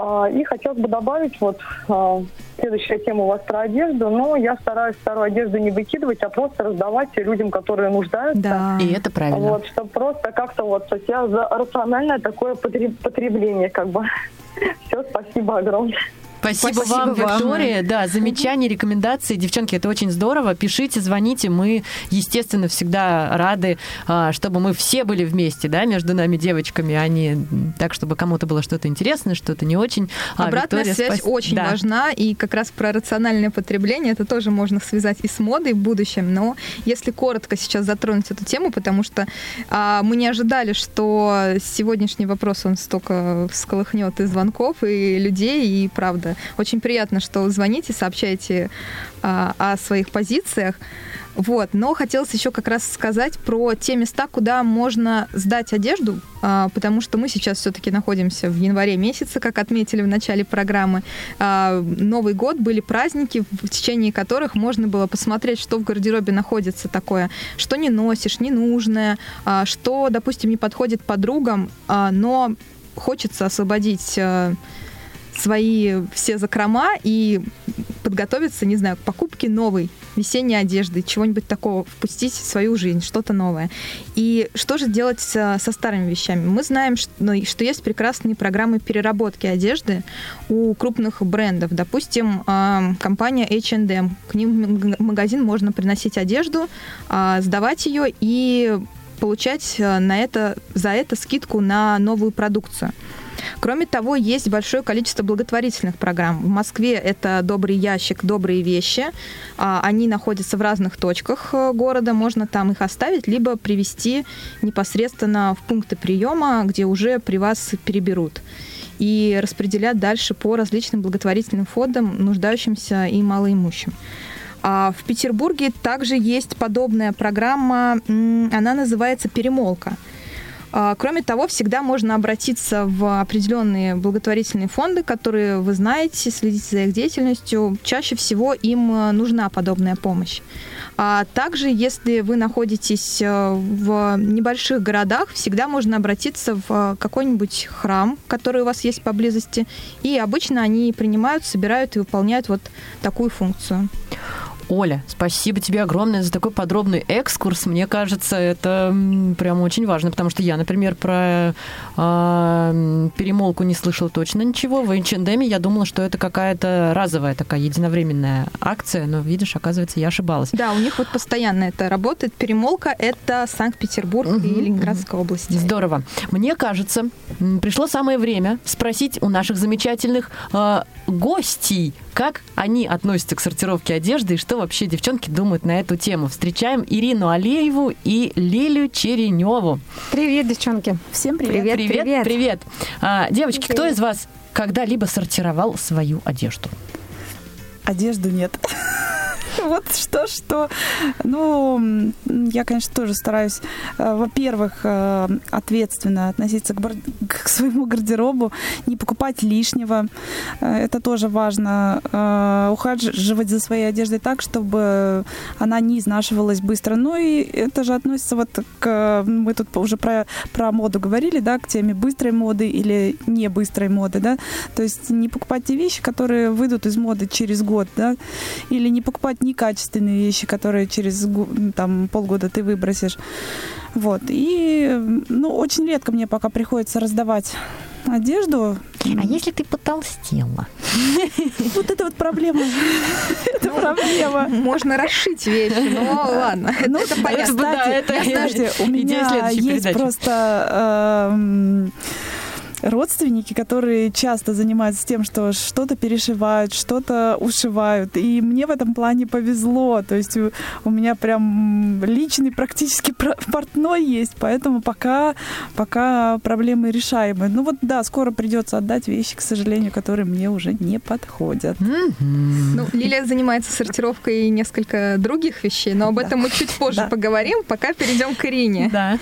А, И хотелось бы добавить, вот а, следующая тема у вас про одежду, но я стараюсь старую одежду не выкидывать, а просто раздавать людям, которые нуждаются. Да. И это правильно. Вот, чтобы просто как-то вот, то есть я за рациональное такое потреб- потребление, как бы. (laughs) Все, спасибо огромное. Спасибо, Спасибо вам, вам. Виктория. Да, замечания, рекомендации. Девчонки, это очень здорово. Пишите, звоните. Мы, естественно, всегда рады, а, чтобы мы все были вместе, да, между нами девочками, а не так, чтобы кому-то было что-то интересное, что-то не очень. А, Обратная Виктория, связь спас- очень Да. важна, и как раз про рациональное потребление это тоже можно связать и с модой в будущем. Но если коротко сейчас затронуть эту тему, потому что а, мы не ожидали, что сегодняшний вопрос он столько всколыхнет и звонков, и людей, и правда. Очень приятно, что звоните, сообщаете а, о своих позициях. Вот, но хотелось еще как раз сказать про те места, куда можно сдать одежду, а, потому что мы сейчас все-таки находимся в январе месяце, как отметили в начале программы. А, Новый год были праздники, в течение которых можно было посмотреть, что в гардеробе находится такое, что не носишь, ненужное, а, что, допустим, не подходит подругам, а, но хочется освободить а, свои все закрома и подготовиться, не знаю, к покупке новой весенней одежды, чего-нибудь такого впустить в свою жизнь, что-то новое. И что же делать со, со старыми вещами? Мы знаем, что, ну, что есть прекрасные программы переработки одежды у крупных брендов. Допустим, а, компания H&M. К ним в магазин можно приносить одежду, а, сдавать ее и получать а, на это, за это скидку на новую продукцию. Кроме того, есть большое количество благотворительных программ. В Москве это «Добрый ящик», «Добрые вещи». А, Они находятся в разных точках э, города. Можно там их оставить, либо привезти непосредственно в пункты приема, где уже при вас переберут и распределят дальше по различным благотворительным фондам, нуждающимся и малоимущим. А в Петербурге также есть подобная программа, она называется «Перемолка». А, Кроме того, всегда можно обратиться в определенные благотворительные фонды, которые вы знаете, следите за их деятельностью. Чаще всего им э, нужна подобная помощь. А также, если вы находитесь э, в небольших городах, всегда можно обратиться в э, какой-нибудь храм, который у вас есть поблизости. И обычно они принимают, собирают и выполняют вот такую функцию. Оля, спасибо тебе огромное за такой подробный экскурс. Мне кажется, это прям очень важно, потому что я, например, про м, перемолку не слышала точно ничего. В H&M я думала, что это какая-то разовая такая единовременная акция, но, видишь, оказывается, я ошибалась. Да, у них вот постоянно это работает. Перемолка — это Санкт-Петербург и Ленинградская область. Здорово. Мне кажется, пришло самое время спросить у наших замечательных э, гостей, как они относятся к сортировке одежды и что вообще девчонки думают на эту тему. Встречаем Ирину Алееву и Лилю Череневу. Привет, девчонки. Всем Привет, привет, привет. А, девочки, кто из вас когда-либо сортировал свою одежду? Одежду нет. (laughs) Вот что, что. Ну, я, конечно, тоже стараюсь, э, во-первых, э, ответственно относиться к, бар- (laughs) к своему гардеробу, не покупать лишнего. Э, Это тоже важно. Ухаживать за своей одеждой так, чтобы она не изнашивалась быстро. Ну и это же относится вот к... Мы тут уже про, про моду говорили, да, к теме быстрой моды или не быстрой моды, да. То есть не покупать те вещи, которые выйдут из моды через год, да, или не покупать некачественные вещи, которые через там, полгода ты выбросишь. Вот. И, ну, очень редко мне пока приходится раздавать одежду. А если ты потолстела? (laughs) Вот это вот проблема. (laughs) Это проблема. Можно расшить вещи, но (laughs) ладно. Ну, это понятно. кстати, знаете, у меня есть просто эм, родственники, которые часто занимаются тем, что что-то перешивают, что-то ушивают. И мне в этом плане повезло. То есть у, у меня прям личный практически портной есть, поэтому пока, пока проблемы решаемые. Ну вот да, скоро придется отдать вещи, к сожалению, которые мне уже не подходят. Ну, Лилия занимается сортировкой несколько других вещей, но об этом мы чуть позже поговорим, пока перейдем к Ирине. Да.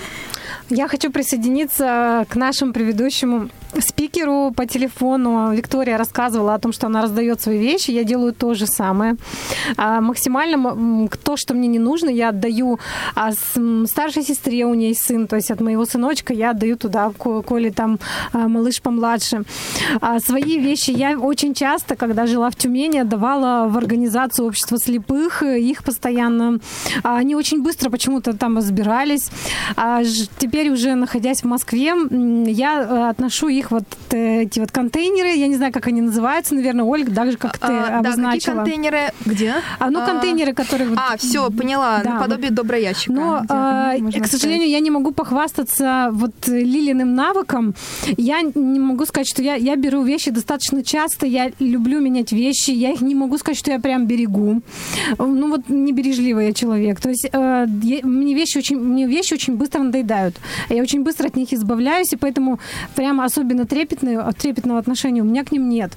Я хочу присоединиться к нашему предыдущему спикеру по телефону. Виктория рассказывала о том, что она раздает свои вещи. Я делаю то же самое. А, максимально то, что мне не нужно, я отдаю а, старшей сестре, у нее сын, то есть от моего сыночка я отдаю туда, ко- коли там а, малыш помладше. А свои вещи я очень часто, когда жила в Тюмени, отдавала в организацию общества слепых. Их постоянно... а, Они очень быстро почему-то там разбирались. А теперь уже находясь в Москве, я э, отношу их них вот э, эти вот контейнеры, я не знаю, как они называются, наверное, Ольга, так же, как ты А, да, обозначила. какие контейнеры? Где? А, ну, контейнеры, которые... вот- А, все, поняла, Да, наподобие доброго ящика. Но, а, к сожалению, я не могу похвастаться вот Лилиным навыком. Я не могу сказать, что я, я беру вещи достаточно часто, я люблю менять вещи, я их не могу сказать, что я прям берегу. Ну вот небережливый я человек. То есть э, мне, вещи очень, мне вещи очень быстро надоедают. Я очень быстро от них избавляюсь, и поэтому прямо особенно трепетного, трепетного отношения у меня к ним нет.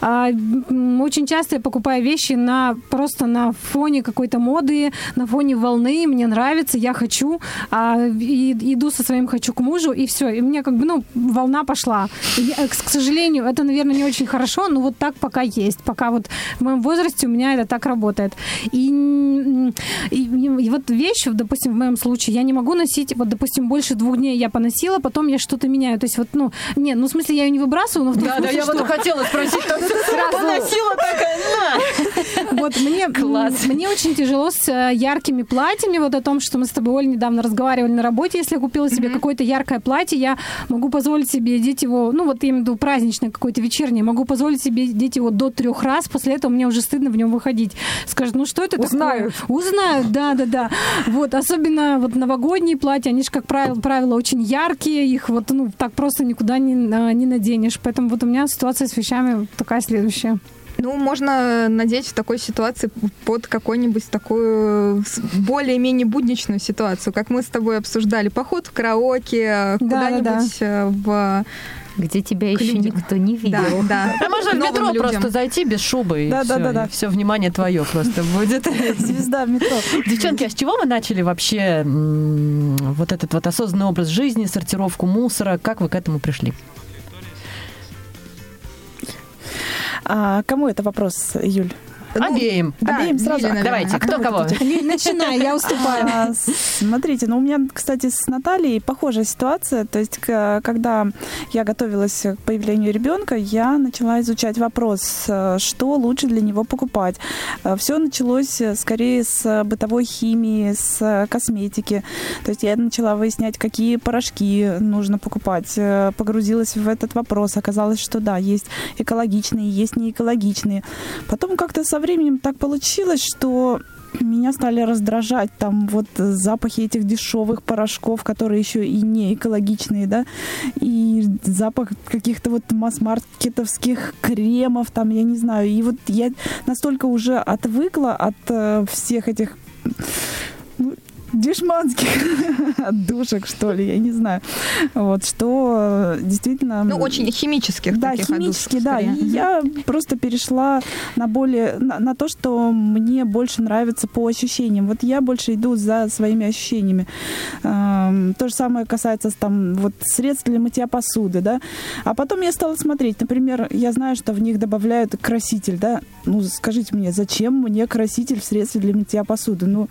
А, очень часто я покупаю вещи на, просто на фоне какой-то моды, на фоне волны, мне нравится, я хочу, а, и иду со своим хочу к мужу, и все. И мне как бы, ну, волна пошла. Я, к, к сожалению, это, наверное, не очень хорошо, но вот так пока есть. Пока вот в моем возрасте у меня это так работает. И, и, и вот вещи, допустим, в моем случае, я не могу носить, вот, допустим, больше двух дней я поносила, потом я что-то меняю. То есть вот, ну, не, ну, в смысле, я ее не выбрасываю, но в том Да, да, смысле, я вот что- хотела спросить, там Сразу- поносила такая, на! (laughs) Вот мне, Класс. мне очень тяжело с э, яркими платьями. Вот о том, что мы с тобой, Оль, недавно разговаривали на работе. Если я купила себе какое-то яркое платье, я могу позволить себе одеть его, ну вот я имею в виду праздничное какое-то вечернее, могу позволить себе одеть его до трех раз. После этого мне уже стыдно в нем выходить. Скажут, ну что это Узнают. такое? Узнают, да, да, да. Вот, особенно вот новогодние платья, они же, как правило, правило, очень яркие, их вот, ну, так просто никуда не, а, не наденешь. Поэтому вот у меня ситуация с вещами такая следующая. Ну, можно надеть в такой ситуации под какую-нибудь такую более-менее будничную ситуацию, как мы с тобой обсуждали. Поход в караоке, куда-нибудь э, в... Где тебя еще никто не видел. Да, да. А можно в метро людям. просто зайти без шубы, и Да, да, все, да, да. все внимание твое просто будет. (laughs) Звезда в метро. Девчонки, а с чего вы начали вообще вот этот вот осознанный образ жизни, сортировку мусора? Как вы к этому пришли? А кому это вопрос, Юль? Обеим. да, Обеим сразу? Наверное. Давайте, А кто кого? Лиль, начинай, я уступаю. А, Смотрите, ну у меня, кстати, с Натальей похожая ситуация. То есть, когда я готовилась к появлению ребенка, я начала изучать вопрос, э, что лучше для него покупать. Все началось э, скорее с бытовой химии, с э, косметики. То есть я начала выяснять, какие порошки нужно покупать. Э, Погрузилась в этот вопрос. Оказалось, что да, есть экологичные, есть неэкологичные. Потом как-то со временем так получилось, что меня стали раздражать там вот запахи этих дешевых порошков, которые еще и не экологичные, да, и запах каких-то вот масс-маркетовских кремов, там, я не знаю, и вот я настолько уже отвыкла от э, всех этих ну, дешманских (laughs) отдушек, что ли, я не знаю. Вот, что э, действительно... Ну, очень химических Да, химически, да. скорее. И я просто перешла на более на, на то, что мне больше нравится по ощущениям. Вот я больше иду за своими ощущениями. Эм, то же самое касается там вот средств для мытья посуды, да. А потом я стала смотреть, например, я знаю, что в них добавляют краситель, да. Ну, скажите мне, зачем мне краситель в средстве для мытья посуды? Ну,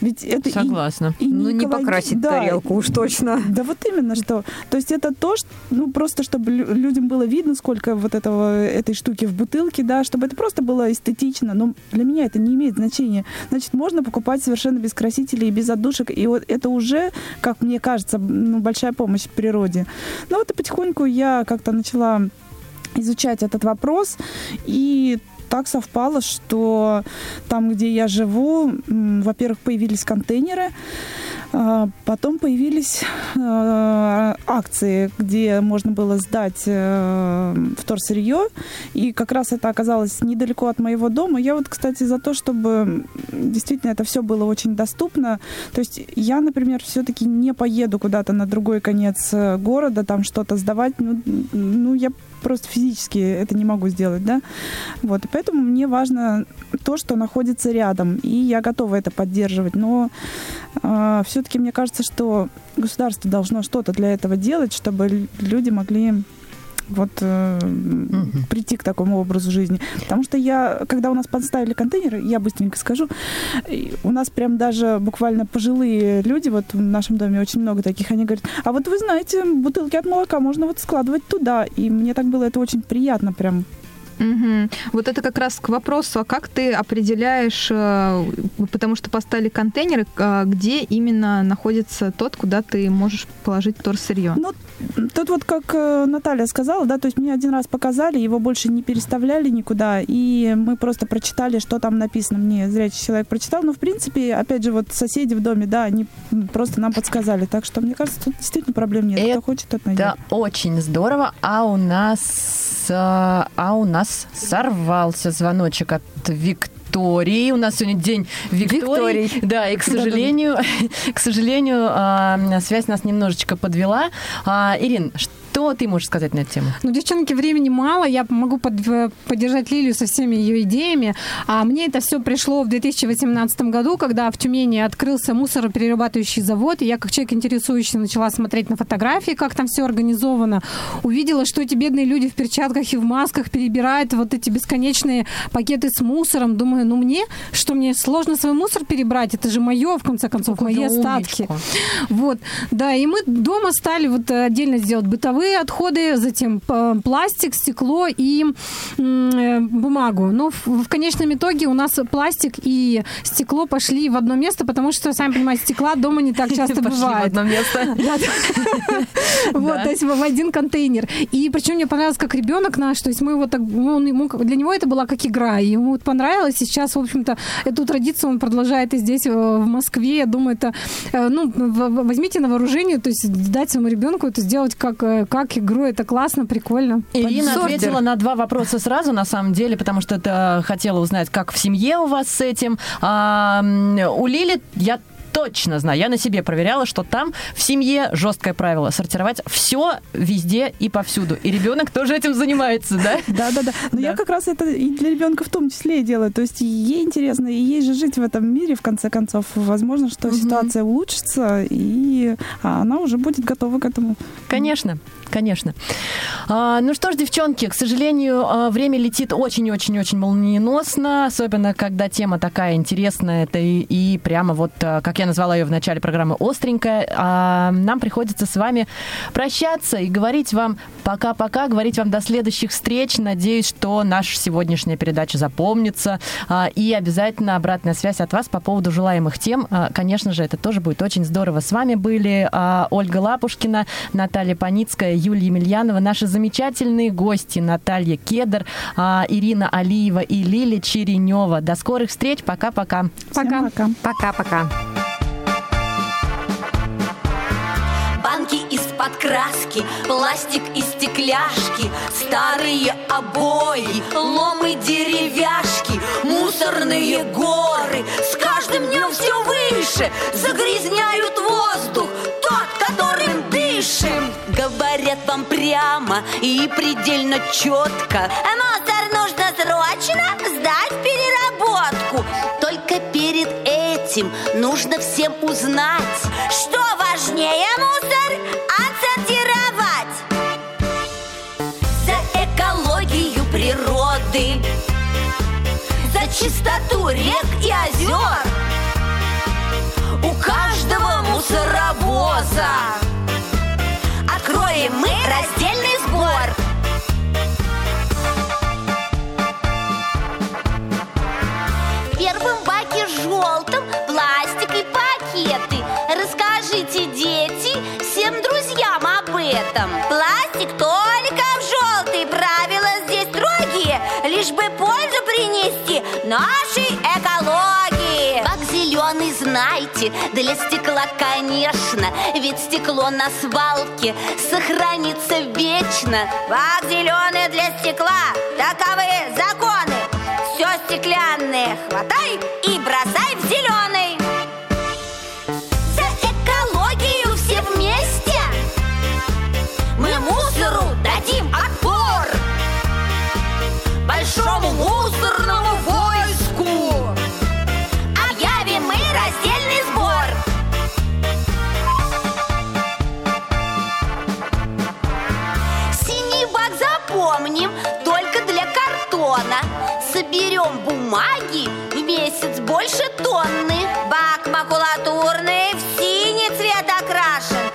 ведь это и- Согласна. и Ну, не покрасить да, тарелку уж точно. да вот именно что. То есть это то, что, ну просто чтобы лю- людям было видно, сколько вот этого этой штуки в бутылке, да, чтобы это просто было эстетично. Но для меня это не имеет значения. Значит, можно покупать совершенно без красителей и без отдушек, и вот это уже, как мне кажется, ну, большая помощь природе. Ну вот и потихоньку я как-то начала изучать этот вопрос, и так совпало, что там, где я живу, во-первых, появились контейнеры, а, Потом появились э, акции, где можно было сдать э, вторсырье, и как раз это оказалось недалеко от моего дома. Я вот, кстати, за то, чтобы действительно это все было очень доступно. То есть я, например, все-таки не поеду куда-то на другой конец э, города, там что-то сдавать. Ну, ну, я просто физически это не могу сделать, да. Вот, и поэтому мне важно то, что находится рядом, и я готова это поддерживать. Но все-таки мне кажется, что государство должно что-то для этого делать, чтобы люди могли вот э, прийти к такому образу жизни. Потому что я, когда у нас поставили контейнеры, я быстренько скажу, у нас прям даже буквально пожилые люди, вот в нашем доме очень много таких, они говорят, а вот вы знаете, бутылки от молока можно вот складывать туда. И мне так было это очень приятно прям Мгм. Вот это как раз к вопросу, а как ты определяешь, э, потому что поставили контейнеры, а, где именно находится тот, куда ты можешь положить вторсырье? Ну, тут вот как э, Наталья сказала, да, то есть мне один раз показали, его больше не переставляли никуда, и мы просто прочитали, что там написано. Мне зрячий человек прочитал, но в принципе, опять же, вот соседи в доме, да, они просто нам подсказали, так что мне кажется, тут действительно проблем нет. Кто хочет, тот найдет. Это очень здорово. А у нас, а, а у нас сорвался звоночек от Виктории. У нас сегодня день Виктории. Викторий. Да, и к сожалению, (laughs) к сожалению, а, связь нас немножечко подвела. А, Ирин, что ты можешь сказать на эту тему? Ну, девчонки, времени мало. Я могу под- поддержать Лилию со всеми ее идеями. А мне это все пришло в 2018 году, когда в Тюмени открылся мусороперерабатывающий завод. И я, как человек интересующий, начала смотреть на фотографии, как там все организовано. Увидела, что эти бедные люди в перчатках и в масках перебирают вот эти бесконечные пакеты с мусором. Думаю, ну мне, что мне сложно свой мусор перебрать? Это же мое, в конце концов, мои Какую остатки. умничку. Вот, да, и мы дома стали вот отдельно сделать бытовые отходы, затем пластик, стекло и э, бумагу. Но в, в конечном итоге у нас пластик и стекло пошли в одно место, потому что, сами понимаете, стекла дома не так часто (laughs) Пошли в бывает. одно место. (laughs) (laughs) Вот, то есть в один контейнер. И причем мне понравилось, как ребенок наш, то есть мы его так, он ему, как- для него это была как игра, и ему понравилось, сейчас, в общем-то, эту традицию он продолжает и здесь, э, в Москве. Я думаю, это, э, ну, возьмите на вооружение, то есть дать своему ребенку это сделать как, как игру, это классно, прикольно. Ирина Сордер. ответила на два вопроса сразу, на самом деле, потому что это хотела узнать, как в семье у вас с этим. А, у Лили я точно знаю, я на себе проверяла, что там в семье жесткое правило сортировать все везде и повсюду. И ребенок тоже этим занимается, да? Да, да, да. Но я как раз это и для ребенка в том числе и делаю. То есть ей интересно, и ей же жить в этом мире, в конце концов. Возможно, что ситуация улучшится, и она уже будет готова к этому. Конечно, конечно. А, ну что ж, девчонки, к сожалению, а, время летит очень-очень-очень молниеносно, особенно когда тема такая интересная, это и, и прямо вот, а, как я назвала ее в начале программы, остренькая. А, нам приходится с вами прощаться и говорить вам пока-пока, говорить вам до следующих встреч. Надеюсь, что наша сегодняшняя передача запомнится. А, и обязательно обратная связь от вас по поводу желаемых тем. А, конечно же, это тоже будет очень здорово. С вами были а, Ольга Лапушкина, Наталья Паницкая, Юлия Емельянова, наши замечательные гости Наталья Кедр, а, Ирина Алиева и Лили Черенева. До скорых встреч. Пока-пока. Пока. Пока-пока. Банки из-под краски, пластик и стекляшки, старые обои, ломы деревяшки, мусорные горы с каждым днем все выше загрязняют воздух, тот, которым дышим. Говорят вам прямо и предельно четко. Мусор нужно срочно сдать в переработку. Только перед этим нужно всем узнать, что важнее мусор отсортировать. За экологию природы, за чистоту рек и озер. У каждого мусоровоза Расскажите, дети, всем друзьям об этом. Пластик только в желтый. Правила здесь строгие, лишь бы пользу принести нашей экологии. Бак зеленый, знаете, для стекла, конечно. Ведь стекло на свалке сохранится вечно. Бак зеленый для стекла, таковы законы. Все стеклянное хватай и бросай объем бумаги в месяц больше тонны. Бак макулатурный в синий цвет окрашен.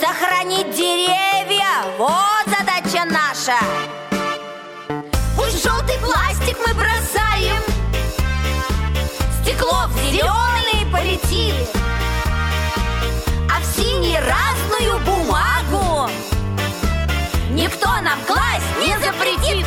Сохранить деревья – вот задача наша. Пусть желтый пластик мы бросаем, стекло в зеленый полетит, а в синий разную бумагу никто нам класть не запретит.